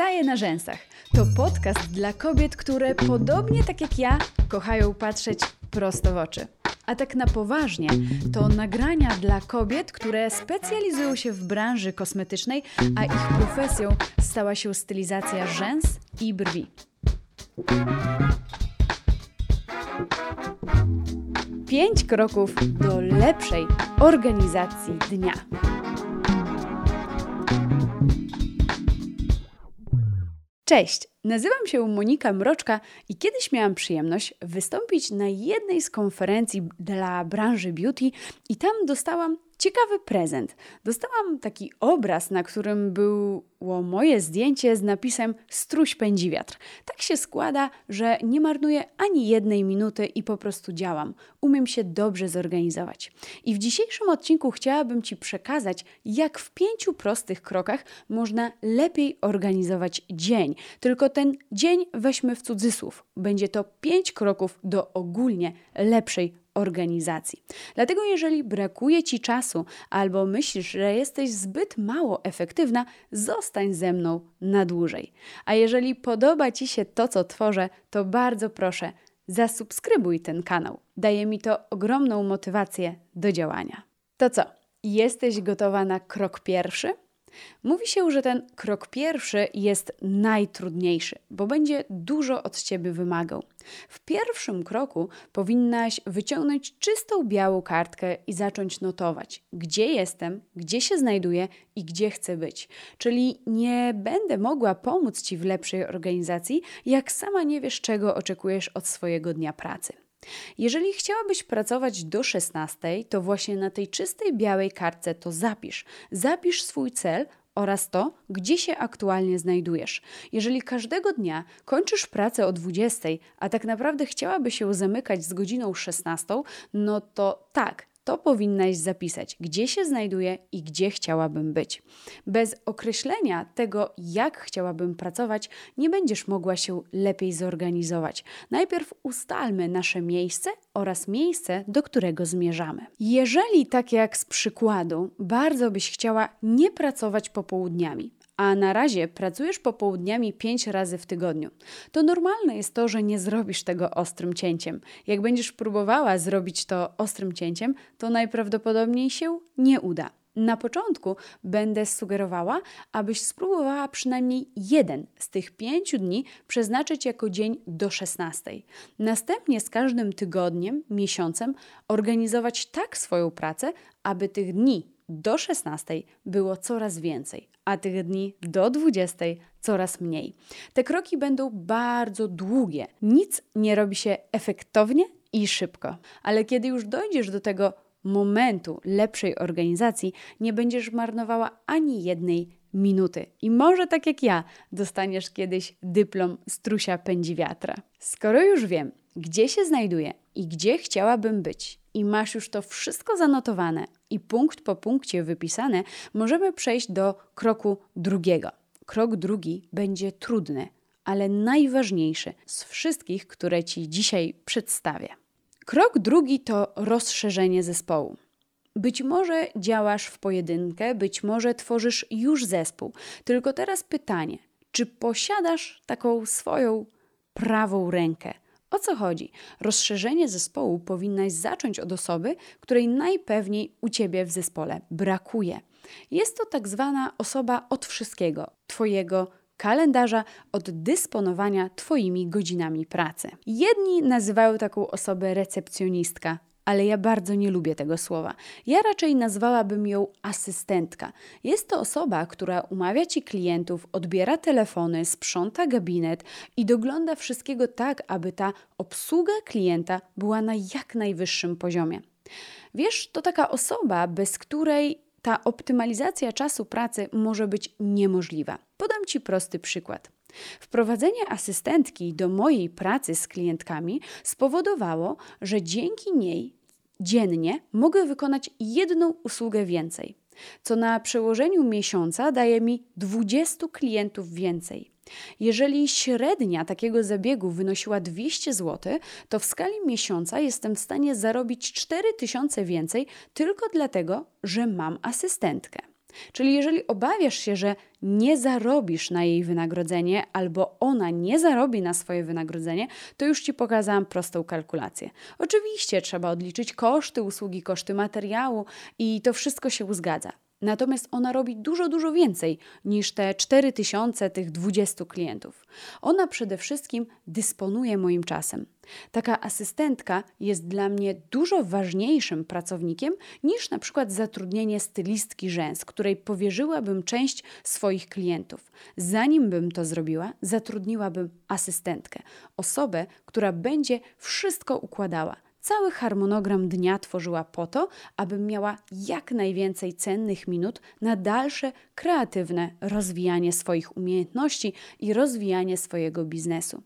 Staje na rzęsach. To podcast dla kobiet, które podobnie tak jak ja kochają patrzeć prosto w oczy. A tak na poważnie, to nagrania dla kobiet, które specjalizują się w branży kosmetycznej, a ich profesją stała się stylizacja rzęs i brwi. Pięć kroków do lepszej organizacji dnia. Cześć, nazywam się Monika Mroczka i kiedyś miałam przyjemność wystąpić na jednej z konferencji dla branży beauty i tam dostałam ciekawy prezent. Dostałam taki obraz, na którym było moje zdjęcie z napisem Struś pędzi wiatr. Tak się składa, że nie marnuję ani jednej minuty i po prostu działam. Umiem się dobrze zorganizować. I w dzisiejszym odcinku chciałabym Ci przekazać, jak w pięciu prostych krokach można lepiej organizować dzień. Tylko ten dzień weźmy w cudzysłów. Będzie to pięć kroków do ogólnie lepszej organizacji. Dlatego, jeżeli brakuje Ci czasu albo myślisz, że jesteś zbyt mało efektywna, zostań ze mną na dłużej. A jeżeli podoba Ci się to, co tworzę, to bardzo proszę, zasubskrybuj ten kanał. Daje mi to ogromną motywację do działania. To co? Jesteś gotowa na krok pierwszy? Mówi się, że ten krok pierwszy jest najtrudniejszy, bo będzie dużo od ciebie wymagał. W pierwszym kroku powinnaś wyciągnąć czystą białą kartkę i zacząć notować, gdzie jestem, gdzie się znajduję i gdzie chcę być. Czyli nie będę mogła pomóc ci w lepszej organizacji, jak sama nie wiesz, czego oczekujesz od swojego dnia pracy. Jeżeli chciałabyś pracować do 16, to właśnie na tej czystej białej kartce to zapisz. Zapisz swój cel oraz to, gdzie się aktualnie znajdujesz. Jeżeli każdego dnia kończysz pracę o 20, a tak naprawdę chciałaby się zamykać z godziną 16, no to tak, to powinnaś zapisać, gdzie się znajduję i gdzie chciałabym być. Bez określenia tego, jak chciałabym pracować, nie będziesz mogła się lepiej zorganizować. Najpierw ustalmy nasze miejsce oraz miejsce, do którego zmierzamy. Jeżeli, tak jak z przykładu, bardzo byś chciała nie pracować popołudniami, a na razie pracujesz popołudniami 5 razy w tygodniu, to normalne jest to, że nie zrobisz tego ostrym cięciem. Jak będziesz próbowała zrobić to ostrym cięciem, to najprawdopodobniej się nie uda. Na początku będę sugerowała, abyś spróbowała przynajmniej jeden z tych pięciu dni przeznaczyć jako dzień do 16. Następnie z każdym tygodniem, miesiącem organizować tak swoją pracę, aby tych dni do 16 było coraz więcej, a tych dni do 20 coraz mniej. Te kroki będą bardzo długie. Nic nie robi się efektownie i szybko, ale kiedy już dojdziesz do tego momentu lepszej organizacji, nie będziesz marnowała ani jednej minuty. I może tak jak ja, dostaniesz kiedyś dyplom strusia pędzi wiatra. Skoro już wiem, gdzie się znajduję i gdzie chciałabym być, i masz już to wszystko zanotowane i punkt po punkcie wypisane, możemy przejść do kroku drugiego. Krok drugi będzie trudny, ale najważniejszy z wszystkich, które Ci dzisiaj przedstawię. Krok drugi to rozszerzenie zespołu. Być może działasz w pojedynkę, być może tworzysz już zespół. Tylko teraz pytanie: czy posiadasz taką swoją prawą rękę? O co chodzi? Rozszerzenie zespołu powinnaś zacząć od osoby, której najpewniej u ciebie w zespole brakuje. Jest to tak zwana osoba od wszystkiego Twojego kalendarza, od dysponowania Twoimi godzinami pracy. Jedni nazywają taką osobę recepcjonistka, ale ja bardzo nie lubię tego słowa. Ja raczej nazwałabym ją asystentka. Jest to osoba, która umawia ci klientów, odbiera telefony, sprząta gabinet i dogląda wszystkiego tak, aby ta obsługa klienta była na jak najwyższym poziomie. Wiesz, to taka osoba, bez której ta optymalizacja czasu pracy może być niemożliwa. Podam Ci prosty przykład. Wprowadzenie asystentki do mojej pracy z klientkami spowodowało, że dzięki niej dziennie mogę wykonać jedną usługę więcej, co na przełożeniu miesiąca daje mi 20 klientów więcej. Jeżeli średnia takiego zabiegu wynosiła 200 zł, to w skali miesiąca jestem w stanie zarobić 4000 więcej tylko dlatego, że mam asystentkę. Czyli jeżeli obawiasz się, że nie zarobisz na jej wynagrodzenie albo ona nie zarobi na swoje wynagrodzenie, to już Ci pokazałam prostą kalkulację. Oczywiście trzeba odliczyć koszty usługi, koszty materiału i to wszystko się zgadza. Natomiast ona robi dużo, dużo więcej niż te 4000 tych 20 klientów. Ona przede wszystkim dysponuje moim czasem. Taka asystentka jest dla mnie dużo ważniejszym pracownikiem niż na przykład zatrudnienie stylistki rzęs, której powierzyłabym część swoich klientów. Zanim bym to zrobiła, zatrudniłabym asystentkę, osobę, która będzie wszystko układała Cały harmonogram dnia tworzyła po to, abym miała jak najwięcej cennych minut na dalsze kreatywne rozwijanie swoich umiejętności i rozwijanie swojego biznesu.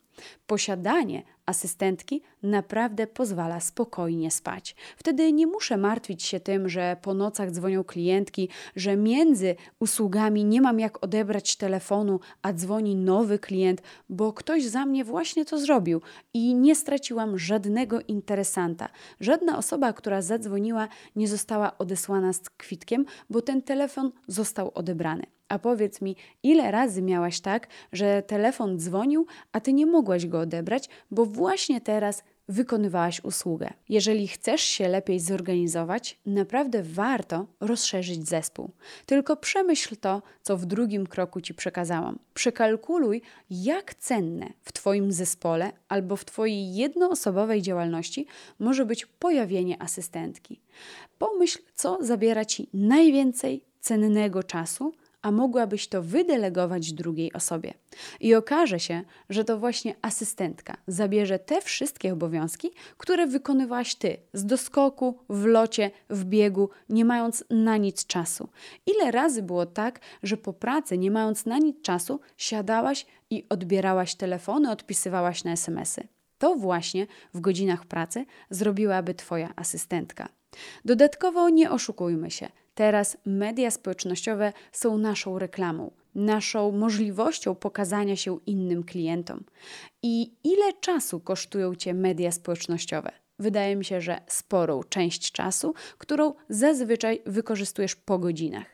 Posiadanie asystentki naprawdę pozwala spokojnie spać. Wtedy nie muszę martwić się tym, że po nocach dzwonią klientki, że między usługami nie mam jak odebrać telefonu, a dzwoni nowy klient, bo ktoś za mnie właśnie to zrobił i nie straciłam żadnego interesanta. Żadna osoba, która zadzwoniła, nie została odesłana z kwitkiem, bo ten telefon został odebrany. A powiedz mi, ile razy miałaś tak, że telefon dzwonił, a ty nie mogłaś go odebrać, bo właśnie teraz wykonywałaś usługę. Jeżeli chcesz się lepiej zorganizować, naprawdę warto rozszerzyć zespół. Tylko przemyśl to, co w drugim kroku ci przekazałam. Przekalkuluj, jak cenne w Twoim zespole albo w Twojej jednoosobowej działalności może być pojawienie asystentki. Pomyśl, co zabiera Ci najwięcej cennego czasu a mogłabyś to wydelegować drugiej osobie. I okaże się, że to właśnie asystentka zabierze te wszystkie obowiązki, które wykonywałaś ty z doskoku, w locie, w biegu, nie mając na nic czasu. Ile razy było tak, że po pracy, nie mając na nic czasu, siadałaś i odbierałaś telefony, odpisywałaś na SMS-y? To właśnie w godzinach pracy zrobiłaby Twoja asystentka. Dodatkowo nie oszukujmy się. Teraz media społecznościowe są naszą reklamą, naszą możliwością pokazania się innym klientom. I ile czasu kosztują Cię media społecznościowe? Wydaje mi się, że sporą część czasu, którą zazwyczaj wykorzystujesz po godzinach.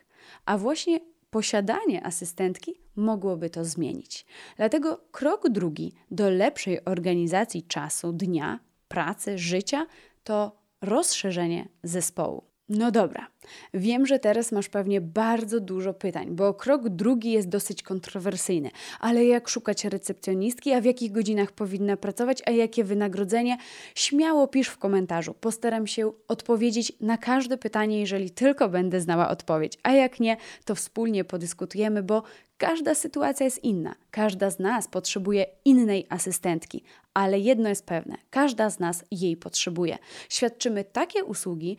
A właśnie posiadanie asystentki mogłoby to zmienić. Dlatego krok drugi do lepszej organizacji czasu, dnia, pracy, życia to rozszerzenie zespołu. No dobra, wiem, że teraz masz pewnie bardzo dużo pytań, bo krok drugi jest dosyć kontrowersyjny. Ale jak szukać recepcjonistki, a w jakich godzinach powinna pracować, a jakie wynagrodzenie? Śmiało pisz w komentarzu. Postaram się odpowiedzieć na każde pytanie, jeżeli tylko będę znała odpowiedź. A jak nie, to wspólnie podyskutujemy, bo Każda sytuacja jest inna, każda z nas potrzebuje innej asystentki, ale jedno jest pewne: każda z nas jej potrzebuje. Świadczymy takie usługi,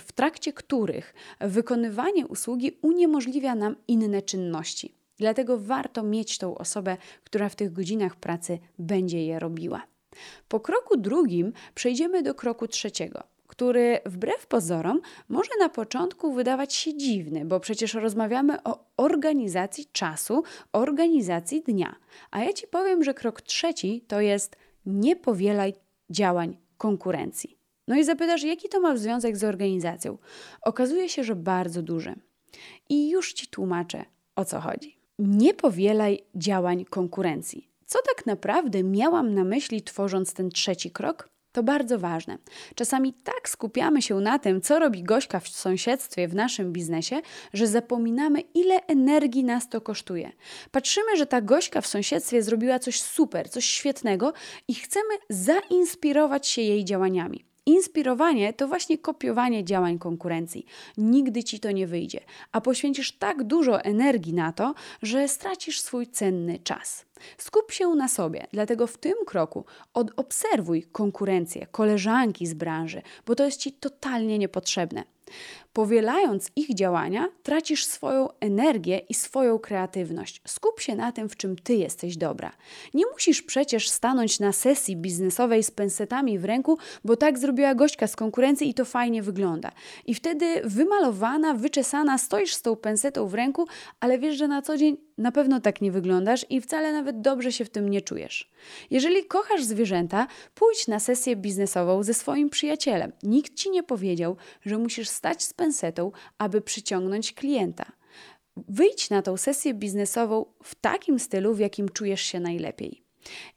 w trakcie których wykonywanie usługi uniemożliwia nam inne czynności. Dlatego warto mieć tą osobę, która w tych godzinach pracy będzie je robiła. Po kroku drugim przejdziemy do kroku trzeciego który wbrew pozorom może na początku wydawać się dziwny, bo przecież rozmawiamy o organizacji czasu, organizacji dnia. A ja Ci powiem, że krok trzeci to jest nie powielaj działań konkurencji. No i zapytasz, jaki to ma związek z organizacją? Okazuje się, że bardzo duży. I już Ci tłumaczę, o co chodzi. Nie powielaj działań konkurencji. Co tak naprawdę miałam na myśli, tworząc ten trzeci krok? To bardzo ważne. Czasami tak skupiamy się na tym, co robi Gośka w sąsiedztwie, w naszym biznesie, że zapominamy, ile energii nas to kosztuje. Patrzymy, że ta Gośka w sąsiedztwie zrobiła coś super, coś świetnego i chcemy zainspirować się jej działaniami. Inspirowanie to właśnie kopiowanie działań konkurencji. Nigdy ci to nie wyjdzie, a poświęcisz tak dużo energii na to, że stracisz swój cenny czas. Skup się na sobie, dlatego w tym kroku odobserwuj konkurencję, koleżanki z branży, bo to jest ci totalnie niepotrzebne. Powielając ich działania, tracisz swoją energię i swoją kreatywność. Skup się na tym, w czym ty jesteś dobra. Nie musisz przecież stanąć na sesji biznesowej z pensetami w ręku, bo tak zrobiła gośka z konkurencji i to fajnie wygląda. I wtedy wymalowana, wyczesana, stoisz z tą pensetą w ręku, ale wiesz, że na co dzień na pewno tak nie wyglądasz i wcale nawet dobrze się w tym nie czujesz. Jeżeli kochasz zwierzęta, pójdź na sesję biznesową ze swoim przyjacielem. Nikt ci nie powiedział, że musisz stać z pensetą, aby przyciągnąć klienta. wyjdź na tą sesję biznesową w takim stylu, w jakim czujesz się najlepiej.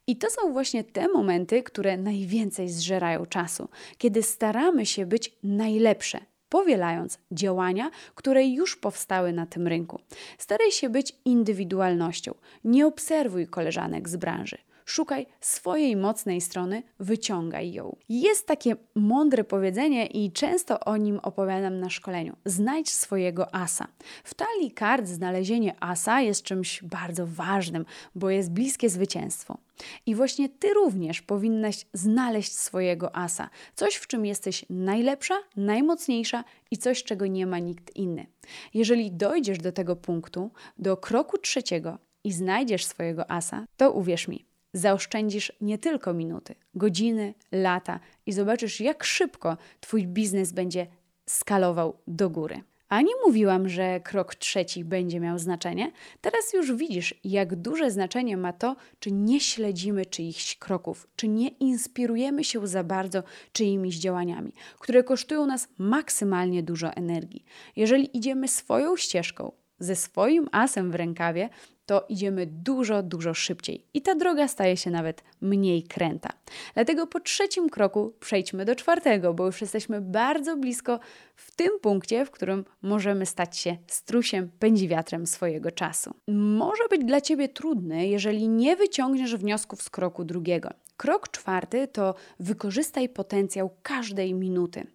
I to są właśnie te momenty, które najwięcej zżerają czasu, kiedy staramy się być najlepsze, powielając działania, które już powstały na tym rynku. Staraj się być indywidualnością. Nie obserwuj koleżanek z branży. Szukaj swojej mocnej strony, wyciągaj ją. Jest takie mądre powiedzenie i często o nim opowiadam na szkoleniu. Znajdź swojego asa. W talii kart znalezienie asa jest czymś bardzo ważnym, bo jest bliskie zwycięstwu. I właśnie ty również powinnaś znaleźć swojego asa. Coś, w czym jesteś najlepsza, najmocniejsza i coś, czego nie ma nikt inny. Jeżeli dojdziesz do tego punktu, do kroku trzeciego i znajdziesz swojego asa, to uwierz mi, zaoszczędzisz nie tylko minuty, godziny, lata i zobaczysz, jak szybko Twój biznes będzie skalował do góry. A nie mówiłam, że krok trzeci będzie miał znaczenie. Teraz już widzisz, jak duże znaczenie ma to, czy nie śledzimy czyichś kroków, czy nie inspirujemy się za bardzo czyimiś działaniami, które kosztują nas maksymalnie dużo energii. Jeżeli idziemy swoją ścieżką, ze swoim asem w rękawie, to idziemy dużo, dużo szybciej i ta droga staje się nawet mniej kręta. Dlatego po trzecim kroku przejdźmy do czwartego, bo już jesteśmy bardzo blisko w tym punkcie, w którym możemy stać się strusiem, pędziwiatrem swojego czasu. Może być dla Ciebie trudny, jeżeli nie wyciągniesz wniosków z kroku drugiego. Krok czwarty to wykorzystaj potencjał każdej minuty.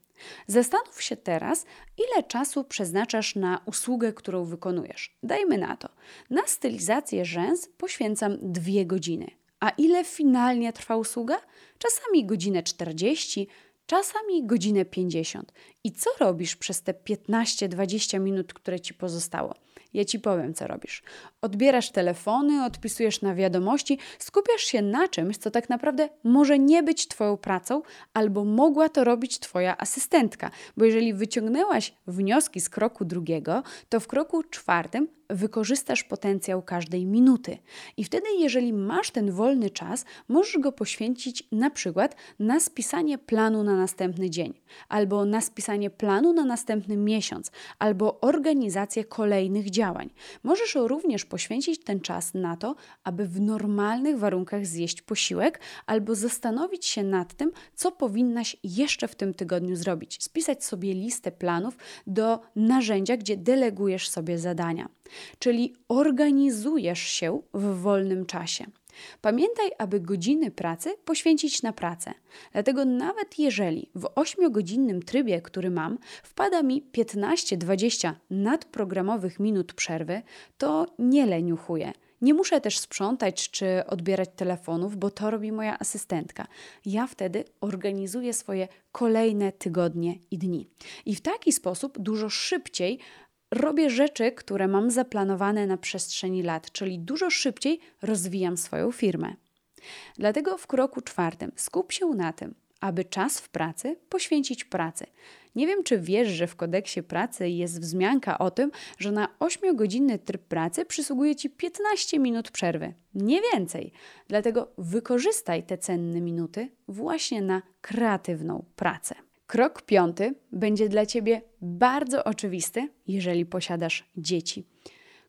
Zastanów się teraz, ile czasu przeznaczasz na usługę, którą wykonujesz. Dajmy na to. Na stylizację rzęs poświęcam dwie godziny. A ile finalnie trwa usługa? Czasami godzinę 40, czasami godzinę 50. I co robisz przez te 15-20 minut, które ci pozostało? Ja ci powiem, co robisz. Odbierasz telefony, odpisujesz na wiadomości, skupiasz się na czymś, co tak naprawdę może nie być Twoją pracą, albo mogła to robić Twoja asystentka. Bo jeżeli wyciągnęłaś wnioski z kroku drugiego, to w kroku czwartym wykorzystasz potencjał każdej minuty. I wtedy, jeżeli masz ten wolny czas, możesz go poświęcić na przykład na spisanie planu na następny dzień, albo na spisanie planu na następny miesiąc, albo organizację kolejnych działań. Możesz również poświęcić ten czas na to, aby w normalnych warunkach zjeść posiłek, albo zastanowić się nad tym, co powinnaś jeszcze w tym tygodniu zrobić. Spisać sobie listę planów do narzędzia, gdzie delegujesz sobie zadania czyli organizujesz się w wolnym czasie. Pamiętaj, aby godziny pracy poświęcić na pracę. Dlatego nawet jeżeli w 8-godzinnym trybie, który mam, wpada mi 15-20 nadprogramowych minut przerwy, to nie leniuchuję. Nie muszę też sprzątać czy odbierać telefonów, bo to robi moja asystentka. Ja wtedy organizuję swoje kolejne tygodnie i dni. I w taki sposób dużo szybciej robię rzeczy, które mam zaplanowane na przestrzeni lat, czyli dużo szybciej rozwijam swoją firmę. Dlatego w kroku czwartym skup się na tym, aby czas w pracy poświęcić pracy. Nie wiem, czy wiesz, że w kodeksie pracy jest wzmianka o tym, że na 8-godzinny tryb pracy przysługuje ci 15 minut przerwy. Nie więcej. Dlatego wykorzystaj te cenne minuty właśnie na kreatywną pracę. Krok piąty będzie dla Ciebie bardzo oczywisty, jeżeli posiadasz dzieci.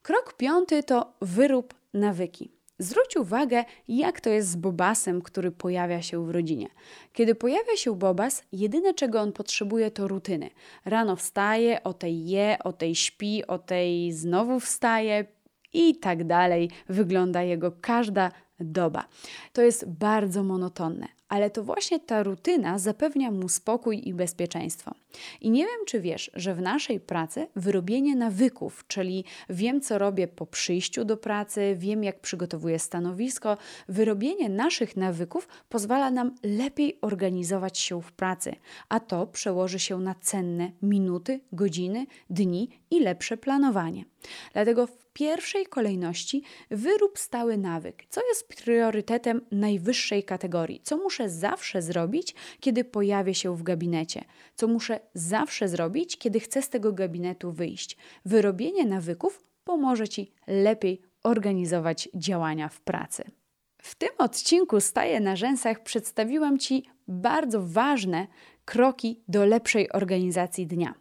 Krok piąty to wyrób nawyki. Zwróć uwagę, jak to jest z bobasem, który pojawia się w rodzinie. Kiedy pojawia się bobas, jedyne czego on potrzebuje to rutyny. Rano wstaje, o tej je, o tej śpi, o tej znowu wstaje i tak dalej. Wygląda jego każda doba. To jest bardzo monotonne ale to właśnie ta rutyna zapewnia mu spokój i bezpieczeństwo. I nie wiem, czy wiesz, że w naszej pracy wyrobienie nawyków, czyli wiem, co robię po przyjściu do pracy, wiem, jak przygotowuję stanowisko, wyrobienie naszych nawyków pozwala nam lepiej organizować się w pracy, a to przełoży się na cenne minuty, godziny, dni i lepsze planowanie. Dlatego w pierwszej kolejności wyrób stały nawyk, co priorytetem najwyższej kategorii, co muszę zawsze zrobić, kiedy pojawię się w gabinecie, co muszę zawsze zrobić, kiedy chcę z tego gabinetu wyjść. Wyrobienie nawyków pomoże Ci lepiej organizować działania w pracy. W tym odcinku Staję na rzęsach przedstawiłam Ci bardzo ważne kroki do lepszej organizacji dnia.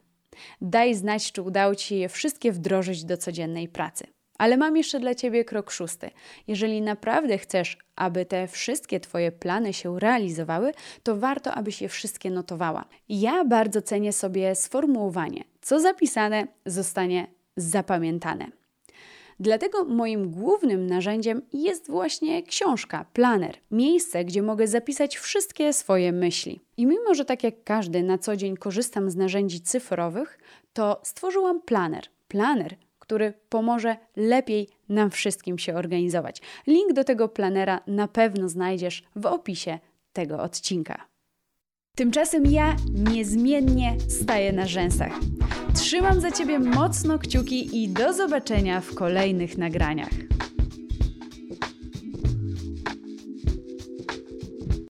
Daj znać, czy udało Ci się je wszystkie wdrożyć do codziennej pracy. Ale mam jeszcze dla Ciebie krok szósty. Jeżeli naprawdę chcesz, aby te wszystkie Twoje plany się realizowały, to warto, abyś je wszystkie notowała. Ja bardzo cenię sobie sformułowanie, co zapisane zostanie zapamiętane. Dlatego moim głównym narzędziem jest właśnie książka, planer, miejsce, gdzie mogę zapisać wszystkie swoje myśli. I mimo, że tak jak każdy na co dzień korzystam z narzędzi cyfrowych, to stworzyłam planer. Planer, który pomoże lepiej nam wszystkim się organizować. Link do tego planera na pewno znajdziesz w opisie tego odcinka. Tymczasem ja niezmiennie staję na rzęsach. Trzymam za Ciebie mocno kciuki i do zobaczenia w kolejnych nagraniach.